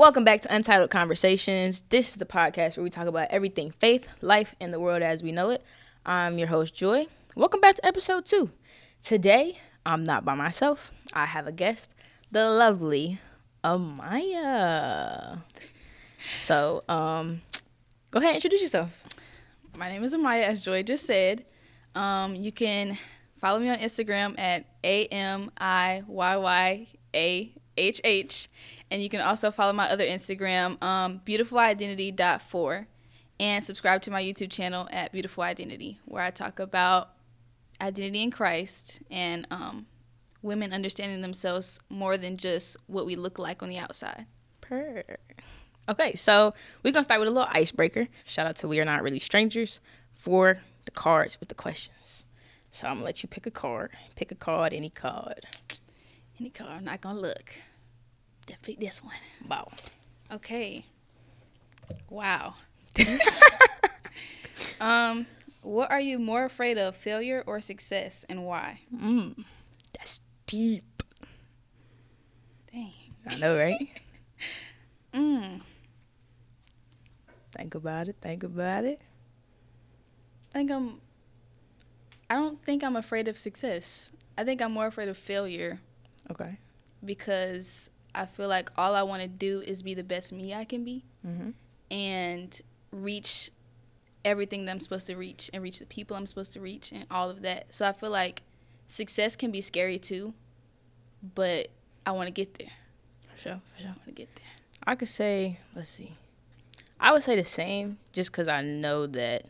Welcome back to Untitled Conversations. This is the podcast where we talk about everything faith, life, and the world as we know it. I'm your host, Joy. Welcome back to episode two. Today, I'm not by myself. I have a guest, the lovely Amiyah. So, um, go ahead and introduce yourself. My name is Amiyah, as Joy just said. Um, you can follow me on Instagram at A M I Y Y A H H. And you can also follow my other Instagram, um, beautifulidentity.4. And subscribe to my YouTube channel at Beautiful Identity, where I talk about identity in Christ and um, women understanding themselves more than just what we look like on the outside. Per. Okay, so we're gonna start with a little icebreaker. Shout out to We Are Not Really Strangers for the cards with the questions. So I'm gonna let you pick a card. Pick a card, any card. Any card, I'm not gonna look. Pick this one. Wow. Okay. Wow. um, what are you more afraid of, failure or success, and why? Mm, that's deep. Dang. I know, right? Mm. Think about it. Think about it. I think I'm. I don't think I'm afraid of success. I think I'm more afraid of failure Okay. because I feel like all I want to do is be the best me I can be Mm-hmm. and reach everything that I'm supposed to reach and reach the people I'm supposed to reach and all of that. So I feel like success can be scary too, but I want to get there. For sure. For sure. I want to get there. I could say, let's see. I would say the same just because I know that,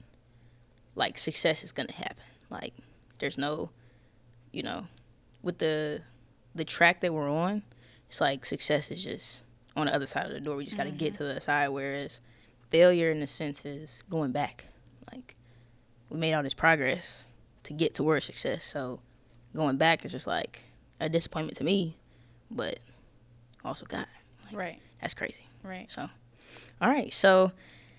like, success is going to happen. Like, there's no, you know, with the the track that we're on, it's like success is just on the other side of the door. We just got to get mm-hmm. to the side. Whereas failure, in a sense, is going back. Like, we made all this progress to get towards success. So, going back is just like a disappointment to me, but also God. Like, Right. That's crazy. Right. So, all right. So,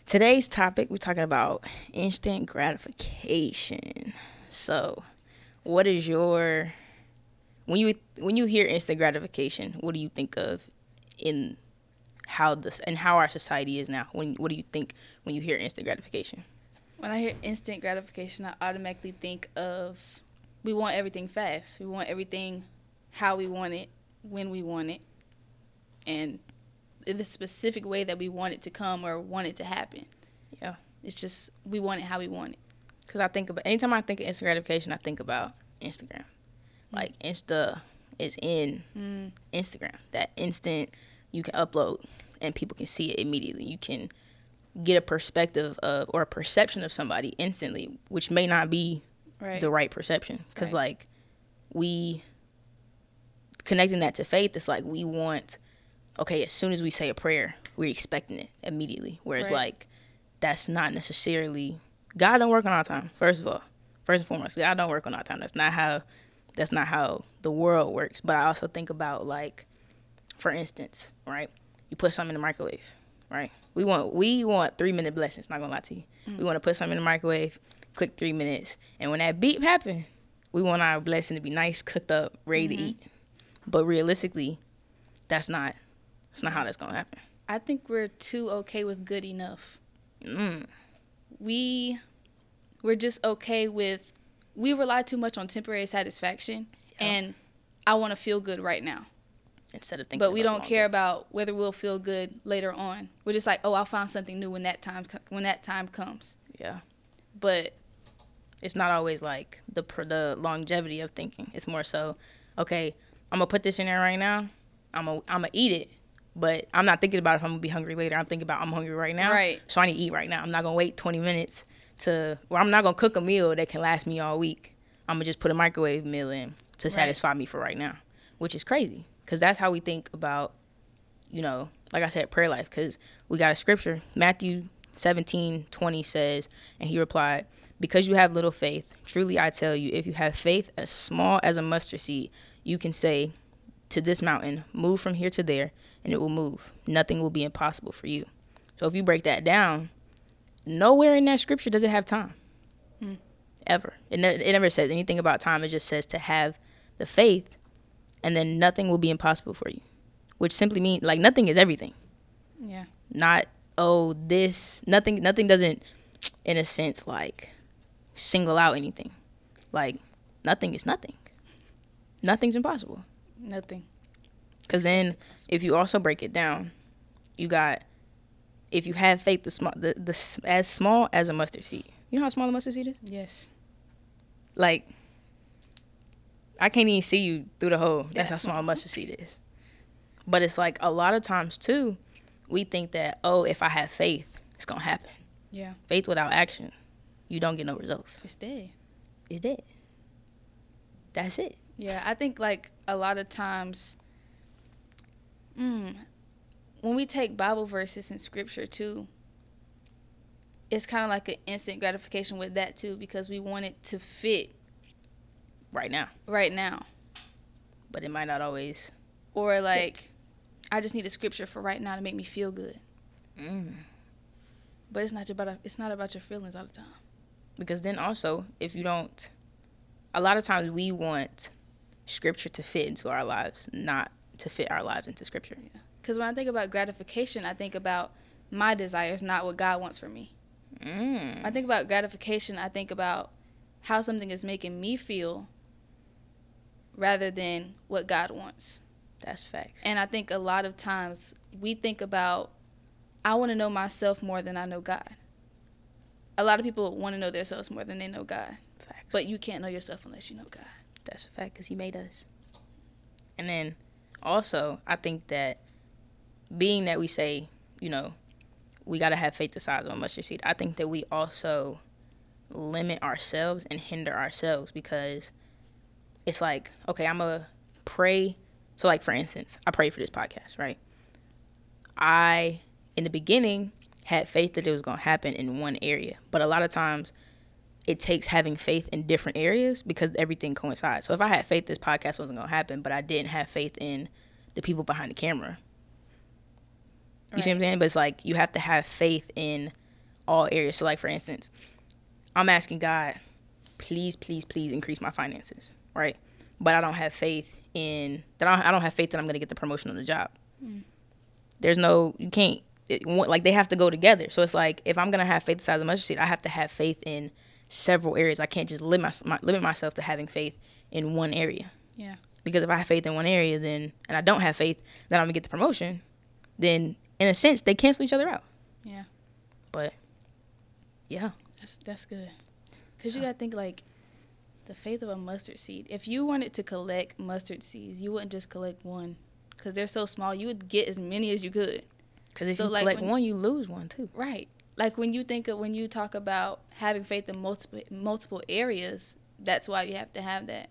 today's topic we're talking about instant gratification. So, what is your when you when you hear instant gratification? What do you think of in how this and how our society is now? When what do you think when you hear instant gratification? When I hear instant gratification, I automatically think of we want everything fast. We want everything how we want it, when we want it, and in the specific way that we want it to come or want it to happen. Yeah. It's just we want it how we want it. Because I think about anytime I think of instant gratification, I think about Instagram. Like Insta is in Mm. Instagram. That instant you can upload and people can see it immediately. You can get a perspective of or a perception of somebody instantly, which may not be Right. the right perception. Because Right. like we connecting that to faith, it's like we want okay, as soon as we say a prayer, we're expecting it immediately. Whereas Right. like that's not necessarily God don't work on our time. First of all, first and foremost, God don't work on our time. That's not how that's not how the world works. But I also think about like, for instance, right? You put something in the microwave, right? We want we want three minute blessings. Not gonna lie to you. We want to put something in the microwave, click three minutes, and when that beep happen, we want our blessing to be nice, cooked up, ready to eat. But realistically, that's not that's not how that's gonna happen. I think we're too okay with good enough. Mm. We we're just okay with we rely too much on temporary satisfaction Yeah. and I want to feel good right now. Instead of thinking, But we don't care about whether we'll feel good later on. We're just like, "Oh, I'll find something new when that time when that time comes." Yeah, But it's not always like the the longevity of thinking. It's more so, okay, I'm gonna put this in there right now. I'm gonna I'm gonna eat it, but I'm not thinking about if I'm gonna be hungry later. I'm thinking about I'm hungry right now. Right. So I need to eat right now. I'm not gonna wait 20 minutes to. Or I'm not gonna cook a meal that can last me all week. I'm gonna just put a microwave meal in to Right. satisfy me for right now, which is crazy because that's how we think about, you know, like I said, prayer life. Because we got a scripture, Matthew 17 20 says, and he replied, Because you have little faith, truly I tell you, if you have faith as small as a mustard seed, you can say to this mountain, Move from here to there, and it will move. Nothing will be impossible for you. So if you break that down, nowhere in that scripture does it have time. Hmm. Ever. It, ne- it never says anything about time. It just says to have the faith, and then nothing will be impossible for you. Which simply means, like, nothing is everything. Yeah. Not oh this nothing nothing doesn't in a sense like single out anything. Like nothing is nothing. Nothing's impossible. Nothing. Cuz then if you also break it down, you got if you have faith the small the, the as small as a mustard seed. You know how small a mustard seed is? Yes. Like I can't even see you through the hole. That's, That's how small a mustard seed is. But it's like a lot of times too, we think that oh, if I have faith, it's gonna happen. Yeah. Faith without action, you don't get no results. It's dead. It's dead. That's it. Yeah, I think like a lot of times, mm, when we take Bible verses in Scripture too, it's kind of like an instant gratification with that too because we want it to fit Right now, right now, but it might not always. or like I just need a scripture for right now to make me feel good. Mm. But it's not about it's not about your feelings all the time. Because then also, if you don't, a lot of times we want scripture to fit into our lives, not to fit our lives into scripture. Because when I think about gratification, I think about my desires, not what God wants for me. Mm. I think about gratification, I think about how something is making me feel rather than what God wants. That's facts. And I think a lot of times we think about, I want to know myself more than I know God. A lot of people want to know themselves more than they know God. facts. But you can't know yourself unless you know God. That's a fact because he made us. And then also, I think that being that we say, you know, we got to have faith the size of a mustard seed, I think that we also limit ourselves and hinder ourselves because it's like, okay, I'm to pray. So, like, for instance, I pray for this podcast, right? I, in the beginning, had faith that it was going to happen in one area. But a lot of times, it takes having faith in different areas because everything coincides. So if I had faith this podcast wasn't going to happen, but I didn't have faith in the people behind the camera. You see what I'm saying? But it's like you have to have faith in all areas. So like for instance, I'm asking God, please, please, please increase my finances, right? But I don't have faith in that. I don't, I don't have faith that I'm going to get the promotion on the job. Mm. There's no you can't it, like they have to go together. So it's like if I'm going to have faith the size of the mustard seed, I have to have faith in several areas. I can't just limit my, my, limit myself to having faith in one area. Yeah. Because if I have faith in one area, then and I don't have faith that I'm gonna get the promotion, then in a sense they cancel each other out. Yeah. But yeah, That's that's good. Cause you gotta think like the faith of a mustard seed. If you wanted to collect mustard seeds, you wouldn't just collect one, cause they're so small. You would get as many as you could. because if So, you like, collect one, you lose one too. Right. Like when you think of when you talk about having faith in multiple multiple areas, that's why you have to have that.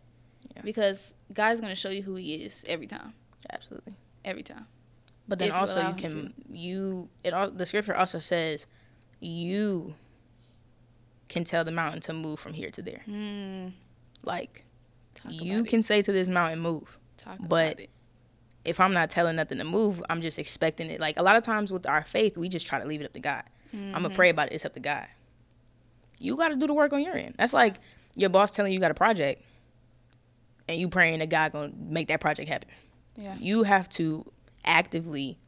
Yeah. Because God's gonna show you who He is every time. Absolutely. Every time. But then If also you him can you it all the scripture also says you can tell the mountain to move from here to there. Mm, Like talk you can it. say to this mountain move. talk but- if I'm not telling nothing to move, I'm just expecting it. Like a lot of times with our faith, we just try to leave it up to God. I'm gonna pray about it. It's up to God. You got to do the work on your end. That's like your boss telling you you got a project, and you praying that God gonna make that project happen. Yeah. You have to actively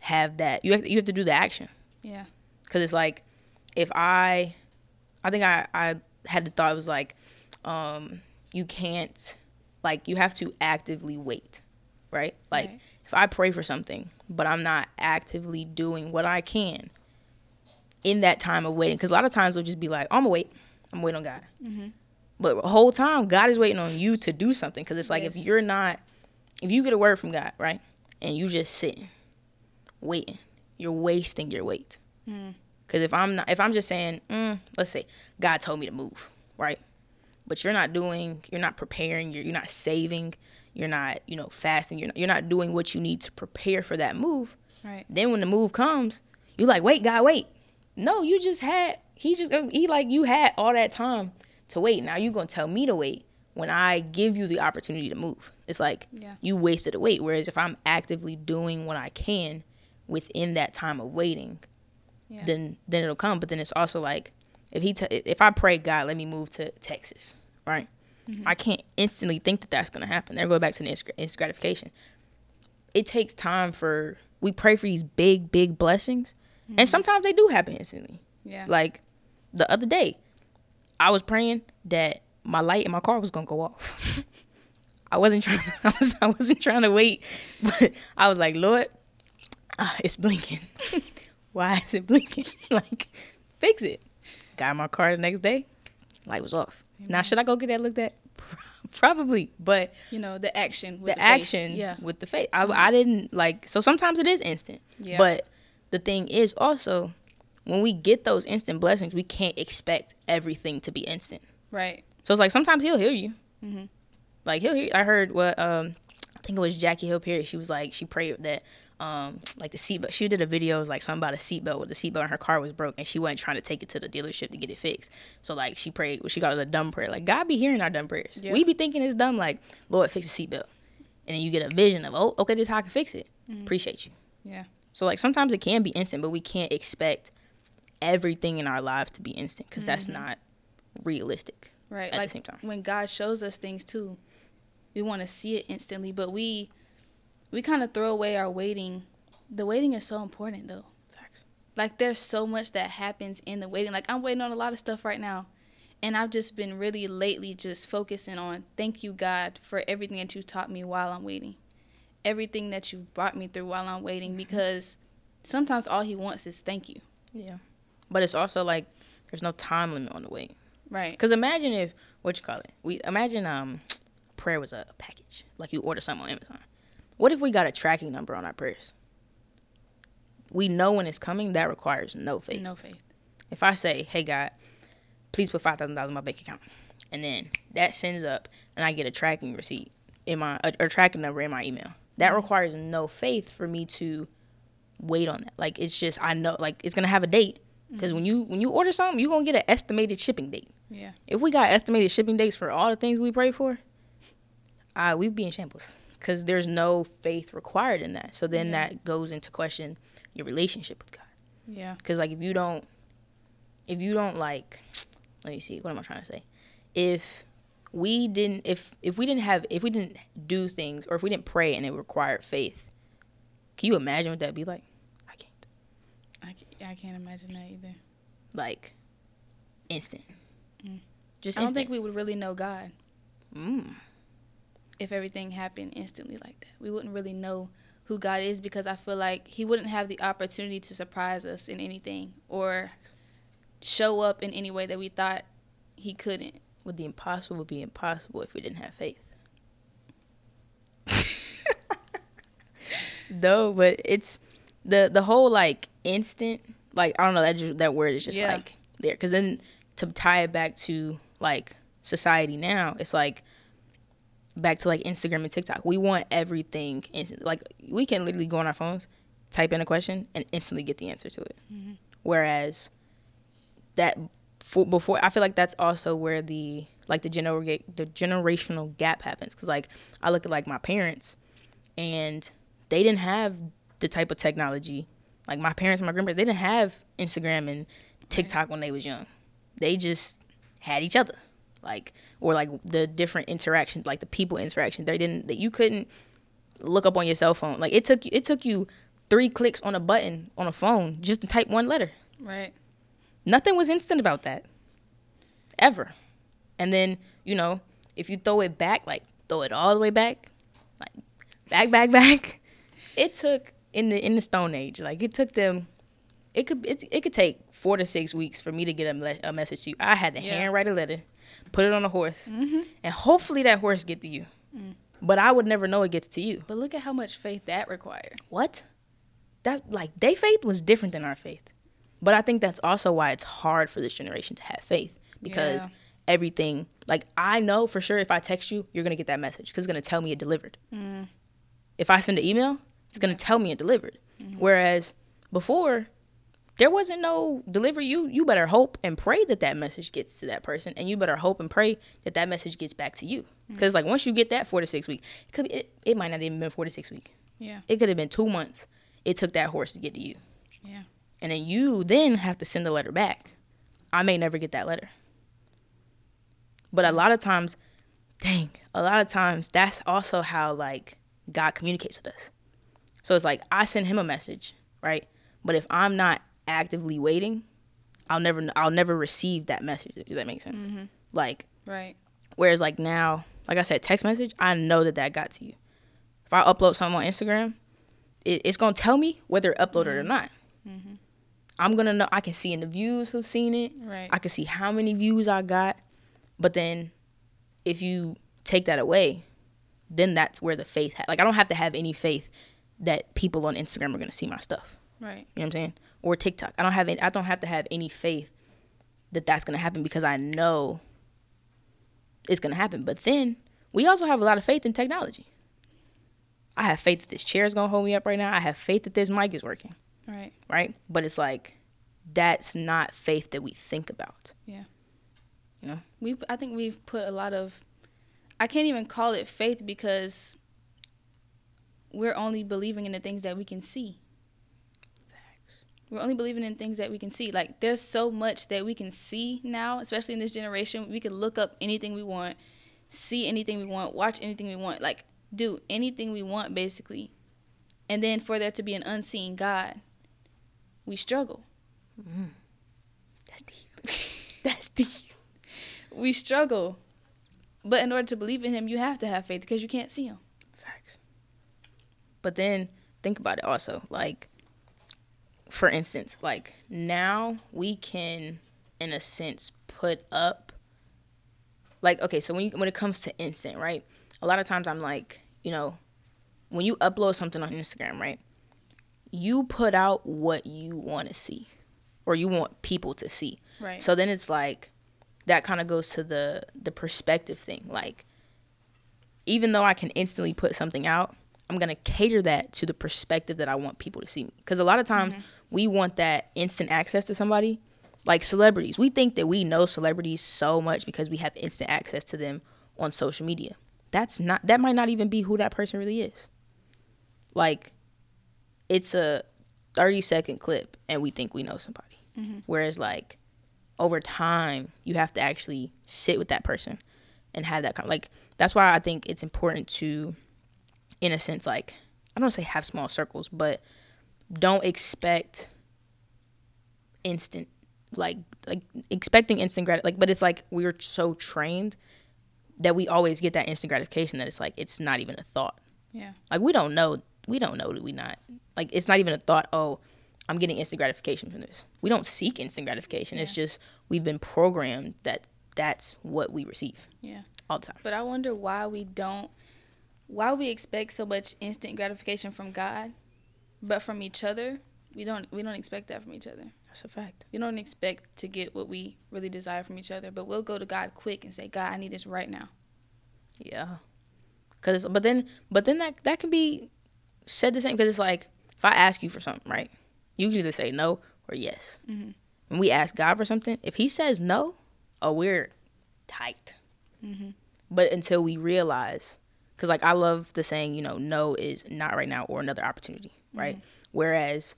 have that. You have to, you have to do the action Yeah. because it's like if I, I think I I had the thought it was like, um, you can't like you have to actively wait, right? Like Right. if I pray for something, but I'm not actively doing what I can in that time of waiting, because a lot of times we'll just be like, I'm gonna wait, I'm waiting on God. Mhm. But the whole time, God is waiting on you to do something, because it's like if you're not, if you get a word from God, right, and you just sitting, waiting, you're wasting your wait. Mm. Because if I'm not, if I'm just saying, mm, let's say God told me to move, right? But you're not doing, you're not preparing, you're, you're not saving, you're not, you know, fasting, you're not, you're not doing what you need to prepare for that move. Right. Then when the move comes, you like, wait, God, wait. No, you just had, he just, he like, you had all that time to wait. Now you gonna tell me to wait when I give you the opportunity to move. It's like Yeah. you wasted a wait. Whereas if I'm actively doing what I can within that time of waiting, Yeah. then then it'll come. But then it's also like if he t- if I pray God, let me move to Texas, right? Mm-hmm. I can't instantly think that that's gonna happen. They're going back to the instant gratification. it takes time for we pray for these big, big blessings. And sometimes they do happen instantly. Yeah. Like the other day, I was praying that my light in my car was gonna go off. I wasn't trying. I was. I wasn't trying to wait, but I was like, Lord, ah, it's blinking. Why is it blinking? like, fix it. Got in my car the next day, light was off. Now should I go get that looked at? Probably, but you know the action. With the, the, faith. action Yeah. with the faith. I, I didn't like. So sometimes it is instant, Yeah. but the thing is also when we get those instant blessings, we can't expect everything to be instant. Right. So it's like sometimes he'll hear you. Mm-hmm. Like he'll hear. I heard what um, I think it was Jackie Hill Perry. She was like she prayed that um like the seatbelt. She did a video it was like something about a seatbelt with the seatbelt and her car was broke and she wasn't trying to take it to the dealership to get it fixed. So like she prayed. She got a dumb prayer. Like God be hearing our dumb prayers. Yeah. We be thinking it's dumb. Like Lord fix the seatbelt, and then you get a vision of oh okay this is how I can fix it. Appreciate you. Yeah. So like sometimes it can be instant, but we can't expect everything in our lives to be instant because that's not realistic. Right. At the like same time. when God shows us things too, we want to see it instantly, but we we kind of throw away our waiting. The waiting is so important though. Facts. Like there's so much that happens in the waiting. Like I'm waiting on a lot of stuff right now. And I've just been really lately just focusing on thank you God for everything that you taught me while I'm waiting. Everything that you've brought me through while I'm waiting mm-hmm. because sometimes all he wants is thank you. Yeah. But it's also like there's no time limit on the wait. Right. Because imagine if what you call it? We imagine um prayer was a package. Like you order something on Amazon. What if we got a tracking number on our prayers? We know when it's coming. That requires no faith. No faith. If I say, "Hey God, please put five thousand dollars in my bank account," and then that sends up, and I get a tracking receipt in my a, a tracking number in my email, that requires no faith for me to wait on that. Like it's just I know like it's gonna have a date because when you when you order something, you're gonna get an estimated shipping date. Yeah. If we got estimated shipping dates for all the things we pray for, uh, we'd be in shambles because there's no faith required in that. So then Yeah. that goes into question your relationship with God. Yeah. Because like if you don't, if you don't like, let me see, what am I trying to say? If we didn't, if if we didn't have, if we didn't do things, or if we didn't pray and it required faith, can you imagine what that'd be like? I can't. I can't, imagine that either. Like, instant. Mm. Just I don't instant. think we would really know God Mm. if everything happened instantly like that. We wouldn't really know who God is because I feel like He wouldn't have the opportunity to surprise us in anything or show up in any way that we thought He couldn't. Would the impossible would be impossible if we didn't have faith? no, but it's the the whole like instant like I don't know that just, that word is just Yeah. like there. Because then to tie it back to like society now it's like back to like Instagram and TikTok. We want everything instant like we can literally go on our phones type in a question and instantly get the answer to it. Mm-hmm. Whereas that for, before I feel like that's also where the like the gener- the generational gap happens. Because like I look at like my parents and they didn't have the type of technology. Like my parents and my grandparents they didn't have Instagram and TikTok when they was young. They just had each other. Like or like the different interactions like the people interaction they didn't that you couldn't look up on your cell phone. Like it took it took you three clicks on a button on a phone just to type one letter. Right. Nothing was instant about that. Ever. And then, you know, if you throw it back, like throw it all the way back, like back, back, back, it took in the in the Stone Age, like it took them it could it, it could take four to six weeks for me to get a, a message to you. I had to Yeah. handwrite a letter, put it on a horse, mm-hmm. and hopefully that horse get to you. Mm. But I would never know it gets to you. But look at how much faith that required. What? That's like their faith was different than our faith. But I think that's also why it's hard for this generation to have faith because Yeah. everything, like I know for sure if I text you, you're gonna get that message because it's gonna tell me it delivered. Mm. If I send an email, it's gonna tell me it delivered. Mm-hmm. Whereas before, there wasn't no delivery. You you better hope and pray that that message gets to that person, and you better hope and pray that that message gets back to you. Mm-hmm. Because like once you get that four to six week, it could be, it, it might not even been four to six week. Yeah. It could have been two months. It took that horse to get to you. Yeah. And then you then have to send the letter back. I may never get that letter. But a lot of times, dang, a lot of times that's also how like God communicates with us. So it's like I send him a message, right? But if I'm not actively waiting, I'll never I'll never receive that message. If that makes sense. Mm-hmm. Like Right. whereas like now, like I said, text message, I know that that got to you. If I upload something on Instagram, it, it's gonna tell me whether it uploaded or mm-hmm. not. Mm-hmm. I'm gonna know. I can see in the views who's seen it. Right. I can see how many views I got. But then, if you take that away, then that's where the faith. Ha- like I don't have to have any faith that people on Instagram are gonna see my stuff. Right. You know what I'm saying? Or TikTok. I don't have any, I don't have to have any faith that that's gonna happen because I know it's gonna happen. But then we also have a lot of faith in technology. I have faith that this chair is gonna hold me up right now. I have faith that this mic is working, Right. right? But it's like that's not faith that we think about. Yeah. You know? We I think we've put a lot of I can't even call it faith because we're only believing in the things that we can see. Facts. We're only believing in things that we can see. Like there's so much that we can see now, especially in this generation. We can look up anything we want, see anything we want, watch anything we want, like do anything we want basically. And then for there to be an unseen God, we struggle. Mm. That's deep. that's deep. We struggle. But in order to believe in him, you have to have faith because you can't see him. But then think about it also. Like, for instance, like now we can, in a sense, put up. Like, okay, so when you, when it comes to instant, right? A lot of times I'm like, you know, when you upload something on Instagram, right? You put out what you want to see, or you want people to see. Right. So then it's like that kind of goes to the the perspective thing. Like even though I can instantly put something out, I'm going to cater that to the perspective that I want people to see me. Cuz a lot of times mm-hmm. we want that instant access to somebody. Like celebrities, we think that we know celebrities so much because we have instant access to them on social media. That's not that might not even be who that person really is. Like it's a 30 second clip and we think we know somebody. Mm-hmm. Whereas like over time, you have to actually sit with that person and have that kind like that's why I think it's important to in a sense like I don't say have small circles, but don't expect instant like like expecting instant grat like but it's like we're so trained that we always get that instant gratification that it's like it's not even a thought. Yeah. Like we don't know we don't know that we not like it's not even a thought, oh, I'm getting instant gratification from this. We don't seek instant gratification. It's just we've been programmed that that's what we receive Yeah. all the time. But I wonder why we don't, why we expect so much instant gratification from God, but from each other, we don't. We don't expect that from each other. That's a fact. We don't expect to get what we really desire from each other, but we'll go to God quick and say, God, I need this right now. Yeah. Cause but then but then that that can be said the same because it's like if I ask you for something, right? You can either say no or yes. Mhm. When we ask God for something, if He says no, oh, we're tight. Mhm. But until we realize, because like I love the saying, you know, no is not right now or another opportunity, mm-hmm. right? Whereas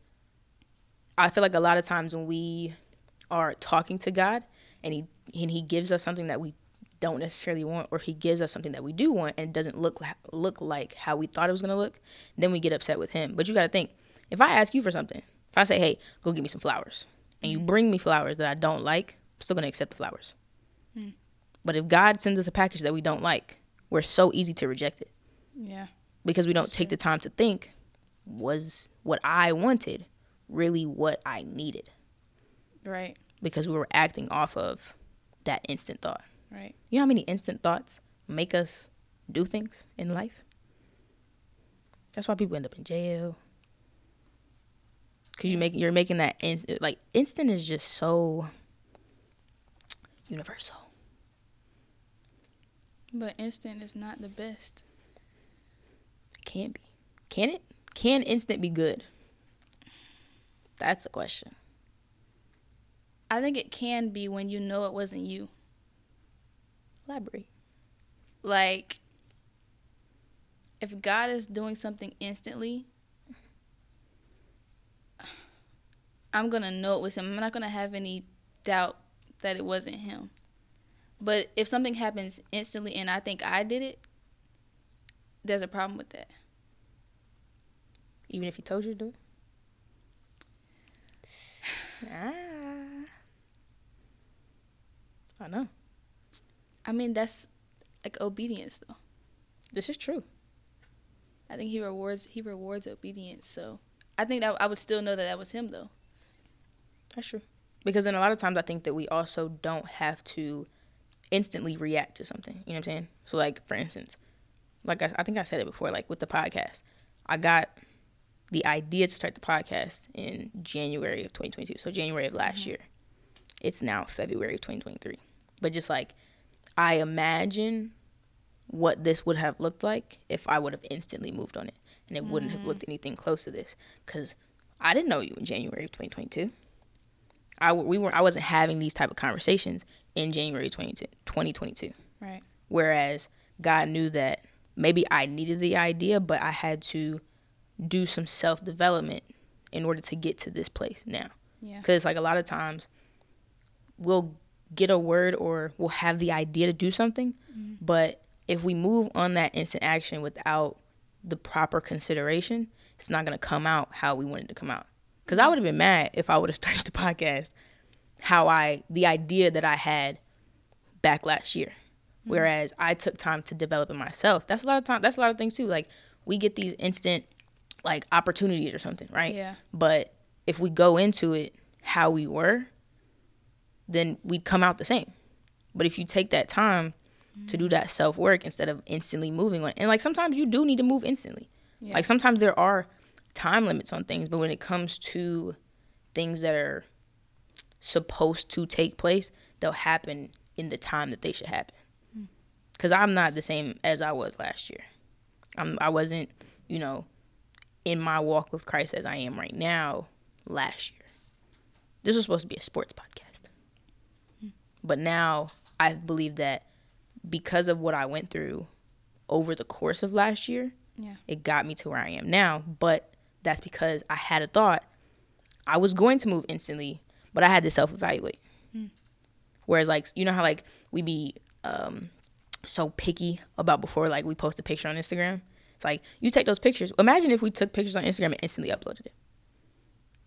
I feel like a lot of times when we are talking to God and He and He gives us something that we don't necessarily want, or if He gives us something that we do want and it doesn't look like, look like how we thought it was gonna look, then we get upset with Him. But you got to think, if I ask you for something, if I say, hey, go get me some flowers, and you mm-hmm. bring me flowers that I don't like, I'm still gonna accept the flowers. Mm. But if God sends us a package that we don't like, we're so easy to reject it Yeah. because we don't take the time to think was what I wanted really what I needed Right. because we were acting off of that instant thought. Right. You know how many instant thoughts make us do things in life? That's why people end up in jail. Cause you make you're making that instant like instant is just so universal. But instant is not the best. It can be. Can it? Can instant be good? That's the question. I think it can be when you know it wasn't you. Elaborate. Like, if God is doing something instantly, I'm going to know it was Him. I'm not going to have any doubt that it wasn't Him. But if something happens instantly and I think I did it, there's a problem with that. even if he told you to do it? ah. I know. I mean, that's like obedience, though. This is true. I think he rewards he rewards obedience. So I think that I would still know that that was him, though. That's true. Because then a lot of times I think that we also don't have to instantly react to something. You know what I'm saying? So like for instance, like I, I think I said it before, like with the podcast, I got the idea to start the podcast in January of 2022. So January of last mm-hmm. year. It's now February of 2023. But just like I imagine what this would have looked like if I would have instantly moved on it, and it mm-hmm. wouldn't have looked mm. anything close to this, because I didn't know you in January of 2022. I we were I wasn't having these type of conversations in January 2022. Right. Whereas God knew that maybe I needed the idea, but I had to do some self development in order to get to this place now. Yeah. Because like a lot of times, we'll get a word or we'll have the idea to do something, mm-hmm. but if we move on that instant action without the proper consideration, it's not gonna come out how we wanted it to come out. Because I would have been mad if I would have started the podcast how I the idea that I had back last year. Mm-hmm. Whereas I took time to develop it myself. That's a lot of time. That's a lot of things too. Like we get these instant like opportunities or something, right? Yeah. But if we go into it how we were, then we'd come out the same. But if you take that time mm-hmm. to do that self work instead of instantly moving on, and like sometimes you do need to move instantly. Yeah. Like sometimes there are time limits on things, but when it comes to things that are supposed to take place, they'll happen in the time that they should happen. Hmm. Because I'm not the same as I was last year. I'm, I wasn't, you know, in my walk with Christ as I am right now last year. This was supposed to be a sports podcast. Hmm. But now I believe that because of what I went through over the course of last year, yeah. it got me to where I am now. But that's because I had a thought. I was going to move instantly, but I had to self evaluate. Mm. Whereas, like, you know how, like, we be um, so picky about before, like, we post a picture on Instagram? It's like, you take those pictures. Imagine if we took pictures on Instagram and instantly uploaded it.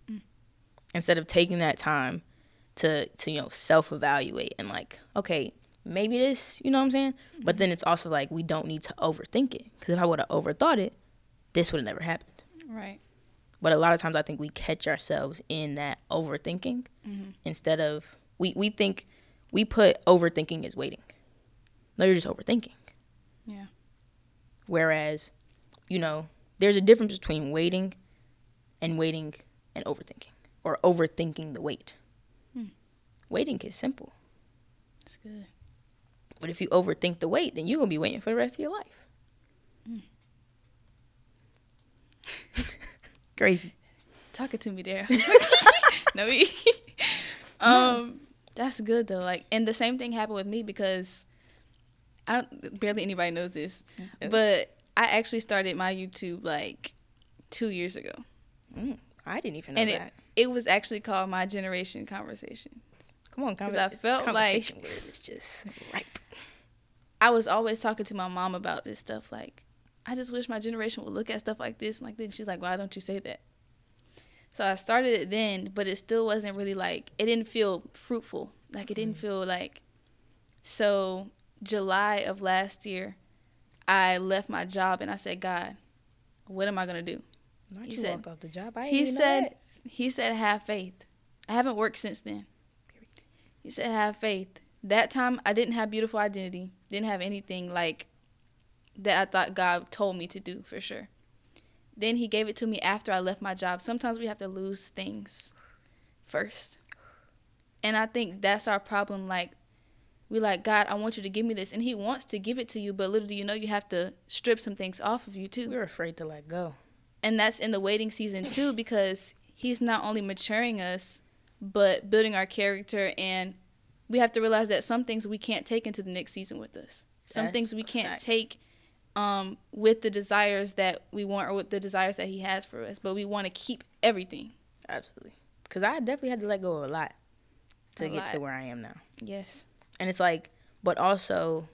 Mm. Instead of taking that time to, to you know, self evaluate and, like, okay, maybe this, you know what I'm saying? Mm-hmm. But then it's also like, we don't need to overthink it. Because if I would have overthought it, this would have never happened. Right. But a lot of times I think we catch ourselves in that overthinking mm-hmm. instead of we, we think we put overthinking as waiting. No, you're just overthinking. Yeah. Whereas, you know, there's a difference between waiting and waiting and overthinking or overthinking the wait. Hmm. Waiting is simple. That's good. But if you overthink the wait, then you're going to be waiting for the rest of your life. Mm. Crazy. Talking to me there. no, me. um, that's good though. Like, and the same thing happened with me because I don't barely anybody knows this, but I actually started my YouTube like two years ago. Mm, I didn't even know and that. It, it was actually called My Generation Conversation. Come on, because I felt like it's just ripe. I was always talking to my mom about this stuff, like I just wish my generation would look at stuff like this and like this. She's like, why don't you say that? So I started it then, but it still wasn't really like it didn't feel fruitful. Like it didn't mm. feel like. So July of last year, I left my job and I said, God, what am I gonna do? Not he said, off the job. I he said, he said, have faith. I haven't worked since then. He said, have faith. That time I didn't have beautiful identity. Didn't have anything like that I thought God told me to do for sure. Then he gave it to me after I left my job. Sometimes we have to lose things first. And I think that's our problem. Like, we like, God, I want you to give me this. And he wants to give it to you, but little do you know, you have to strip some things off of you too. We're afraid to let go. And that's in the waiting season too, because he's not only maturing us, but building our character. And we have to realize that some things we can't take into the next season with us. Some that's things we can't fact. take um, with the desires that we want or with the desires that He has for us, but we want to keep everything. Absolutely, because I definitely had to let go of a lot to a get lot. to where I am now. Yes, and it's like, but also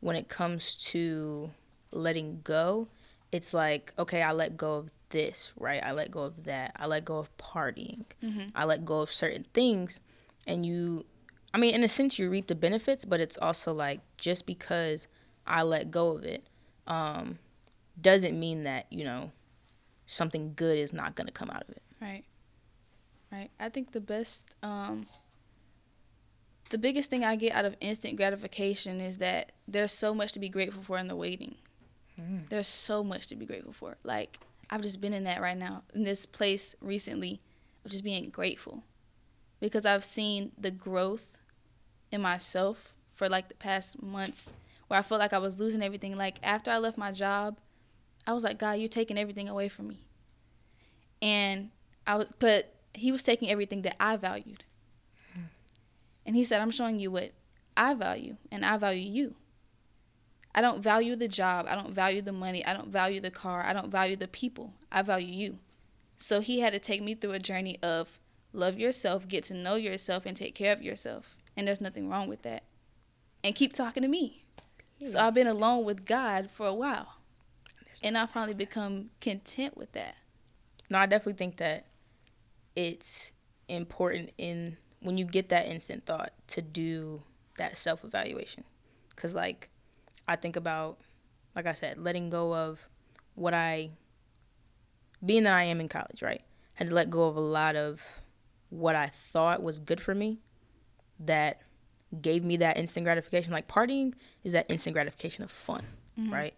when it comes to letting go, it's like okay, I let go of this, right? I let go of that. I let go of partying. Mhm. I let go of certain things. And you, I mean, in a sense, you reap the benefits, but it's also like just because I let go of it um, doesn't mean that, you know, something good is not going to come out of it. Right. Right. I think the best um the biggest thing I get out of instant gratification is that there's so much to be grateful for in the waiting. There's so much to be grateful for. Like I've just been in that right now in this place recently of just being grateful because I've seen the growth in myself for like the past months where I felt like I was losing everything. Like after I left my job, I was like, God, you're taking everything away from me. And I was, but he was taking everything that I valued. And he said, I'm showing you what I value, and I value you. I don't value the job. I don't value the money. I don't value the car. I don't value the people. I value you. So he had to take me through a journey of love yourself, get to know yourself, and take care of yourself. And there's nothing wrong with that. And keep talking to me. So I've been alone with God for a while. And I finally become content with that. No, I definitely think that it's important in when you get that instant thought to do that self evaluation. Because, like, I think about, like I said, letting go of what I, being that I am in college, right? Had to let go of a lot of what I thought was good for me that gave me that instant gratification. Like, partying is that instant gratification of fun, mm-hmm. right?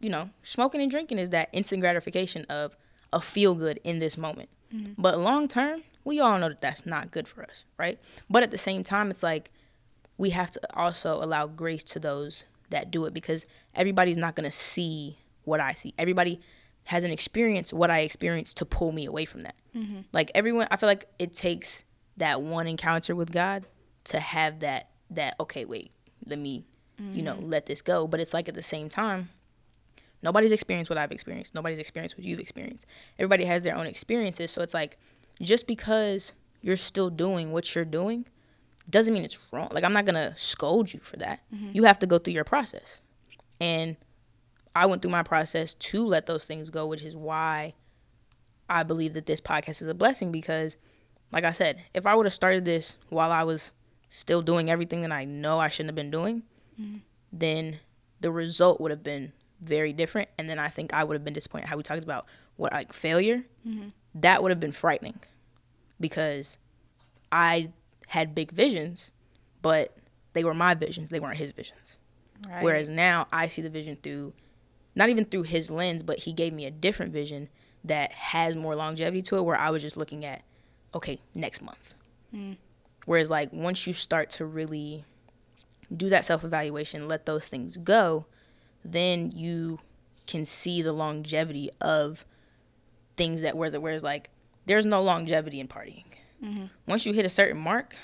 You know, smoking and drinking is that instant gratification of a feel good in this moment. Mm-hmm. But long term, we all know that that's not good for us, right? But at the same time, it's like we have to also allow grace to those that do it because everybody's not going to see what I see. Everybody hasn't experienced what I experienced to pull me away from that. Mm-hmm. Like everyone, I feel like it takes that one encounter with God to have that that okay, wait, let me, you know, let this go. But it's like at the same time, nobody's experienced what I've experienced. Nobody's experienced what you've experienced. Everybody has their own experiences. So it's like just because you're still doing what you're doing doesn't mean it's wrong. Like I'm not gonna scold you for that. Mm-hmm. You have to go through your process. And I went through my process to let those things go, which is why I believe that this podcast is a blessing because like I said, if I would have started this while I was still doing everything that I know I shouldn't have been doing, mm-hmm. then the result would have been very different. And then I think I would have been disappointed. How we talked about what like failure, mm-hmm. that would have been frightening because I had big visions, but they were my visions. They weren't his visions. Right. Whereas now I see the vision through, not even through his lens, but he gave me a different vision that has more longevity to it. Where I was just looking at, okay, next month. Mm. Whereas like once you start to really do that self evaluation, let those things go, then you can see the longevity of things that were the whereas like there's no longevity in partying. Mm-hmm. Once you hit a certain mark,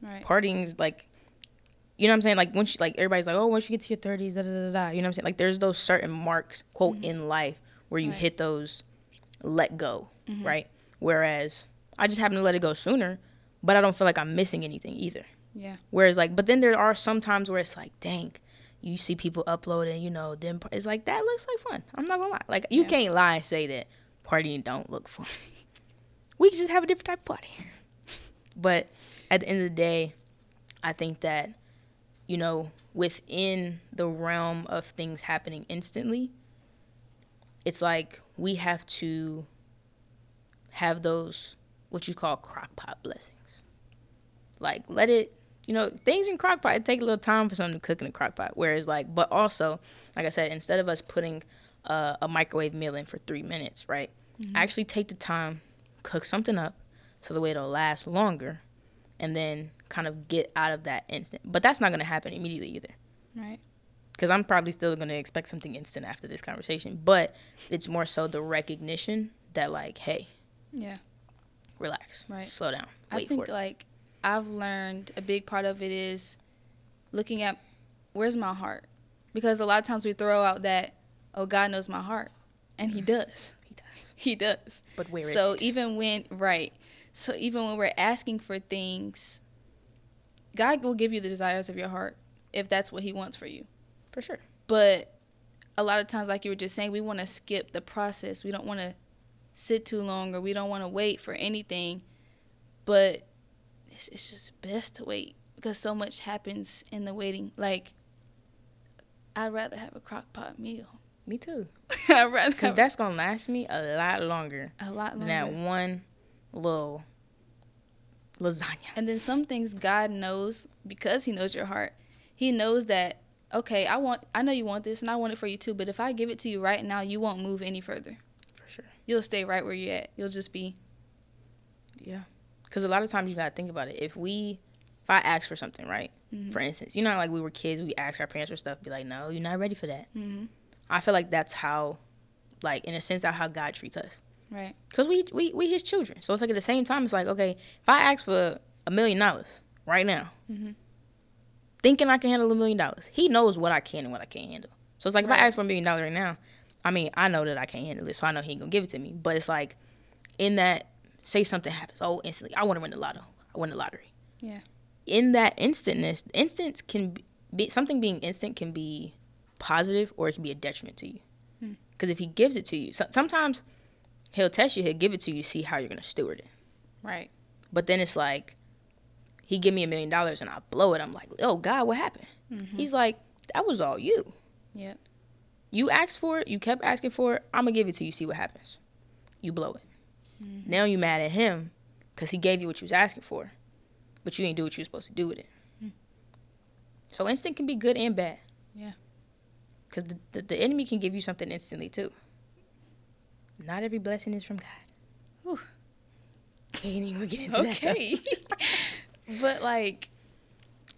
right. partying's like you know what I'm saying? Like once you, like everybody's like, oh, once you get to your thirties, da da da da. You know what I'm saying? Like there's those certain marks, quote, mm-hmm. in life where you Right. hit those, let go, mm-hmm. right? Whereas I just happen to let it go sooner, but I don't feel like I'm missing anything either. Yeah. Whereas like, but then there are some times where it's like, dang, you see people uploading, you know, then it's like that looks like fun. I'm not gonna lie, like you Yeah. can't lie and say that partying don't look fun. we can just have a different type of party. But at the end of the day, I think that, you know, within the realm of things happening instantly, it's like we have to have those what you call crock pot blessings. Like let it you know, things in crock pot it take a little time for something to cook in a crock pot. Whereas like but also, like I said, instead of us putting uh, a microwave meal in for three minutes, right? Actually take the time, cook something up so the way it'll last longer and then kind of get out of that instant. But that's not gonna happen immediately either Right. because I'm probably still going to expect something instant after this conversation. But it's more so the recognition that, like, hey, Yeah. relax, Right. slow down, I think for it. like I've learned a big part of it is looking at where's my heart, because a lot of times we throw out that oh God knows my heart, and He mm-hmm. does. he does. He does. But where is it? so even when right, so even when we're asking for things, God will give you the desires of your heart if that's what He wants for you. for sure. But a lot of times, like you were just saying, we want to skip the process. We don't want to sit too long or we don't want to wait for anything. But it's, it's just best to wait because so much happens in the waiting. Like, I'd rather have a crock pot meal. Me too. I'd rather Because that's going to last me a lot longer a lot longer than that one little lasagna. And then some things God knows because He knows your heart. He knows that okay, I want, I know you want this, and I want it for you too. But if I give it to you right now, you won't move any further. For sure. You'll stay right where you're at. You'll just be Yeah. Because a lot of times you got to think about it. If we, if I ask for something, right? Mhm. For instance, you know, like we were kids, we asked our parents for stuff, be like, no, you're not ready for that. hmm I feel like that's how, like, in a sense, how God treats us. right. Because we, we, we his children. So it's like at the same time, it's like, okay, if I ask for a million dollars right now, Mhm. thinking I can handle a million dollars, he knows what I can and what I can't handle. So it's like if I ask for a million dollars right now, I mean, I know that I can't handle it, so I know he ain't gonna give it to me. But it's like, in that, say something happens, oh, instantly, I want to win the lotto, I win the lottery. Yeah. In that instantness, instant can be something being instant can be positive or it can be a detriment to you. Hmm. Because if he gives it to you, so, sometimes he'll test you, he'll give it to you, to see how you're gonna steward it. Right. But then it's like, he give me a million dollars and I blow it. I'm like, oh God, what happened? Mm-hmm. He's like, that was all you. Yep. You asked for it. You kept asking for it. I'm gonna give it to you. See what happens. You blow it. Mm-hmm. Now you mad at him because he gave you what you was asking for, but you ain't do what you was supposed to do with it. Mm. So instant can be good and bad. Yeah. Because the, the the enemy can give you something instantly too. Not every blessing is from God. Whew. Can't even get into that. stuff. Okay. but like,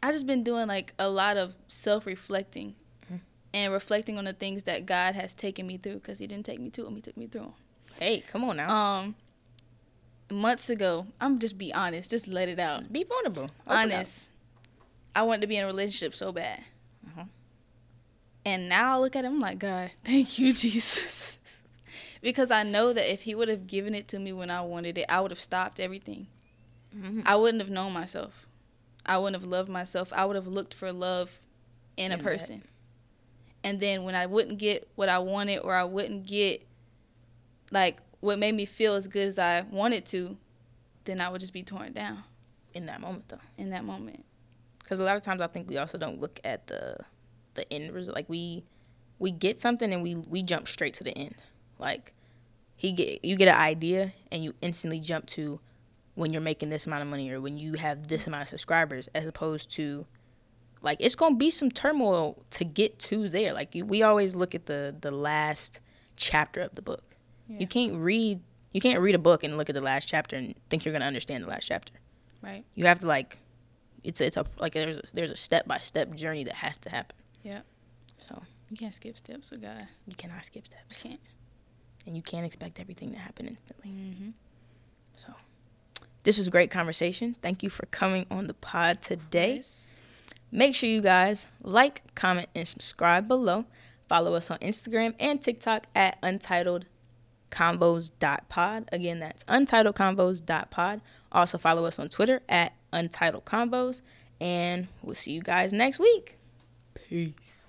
I just been doing like a lot of self reflecting. Mhm. And reflecting on the things that God has taken me through, because He didn't take me to them, He took me through 'em. Hey, come on now. Um, months ago, I'm just be honest, just let it out. be vulnerable. Open up. honest, I wanted to be in a relationship so bad. Uh-huh. And now I look at him I'm like, God, thank you, Jesus. because I know that if he would have given it to me when I wanted it, I would have stopped everything. Mhm. I wouldn't have known myself. I wouldn't have loved myself. I would have looked for love in a In that. person. And then when I wouldn't get what I wanted or I wouldn't get like what made me feel as good as I wanted to, then I would just be torn down in that moment though. in that moment. because a lot of times I think we also don't look at the the end result. Like we we get something and we we jump straight to the end. Like he get you get an idea and you instantly jump to when you're making this amount of money or when you have this amount of subscribers, as opposed to like it's gonna be some turmoil to get to there. Like you, we always look at the the last chapter of the book. Yeah. You can't read you can't read a book and look at the last chapter and think you're gonna understand the last chapter Right. you have to like it's it's a like there's a, there's a step by step journey that has to happen. Yep. So You can't skip steps with God. you cannot skip steps, You can't. and you can't expect everything to happen instantly. Mm-hmm. So this was a great conversation. Thank you for coming on the pod today. Make sure you guys like, comment, and subscribe below. Follow us on Instagram and TikTok at untitled convos.pod. Again, that's untitled convos.pod. Also follow us on Twitter at untitled convos. And we'll see you guys next week. Peace.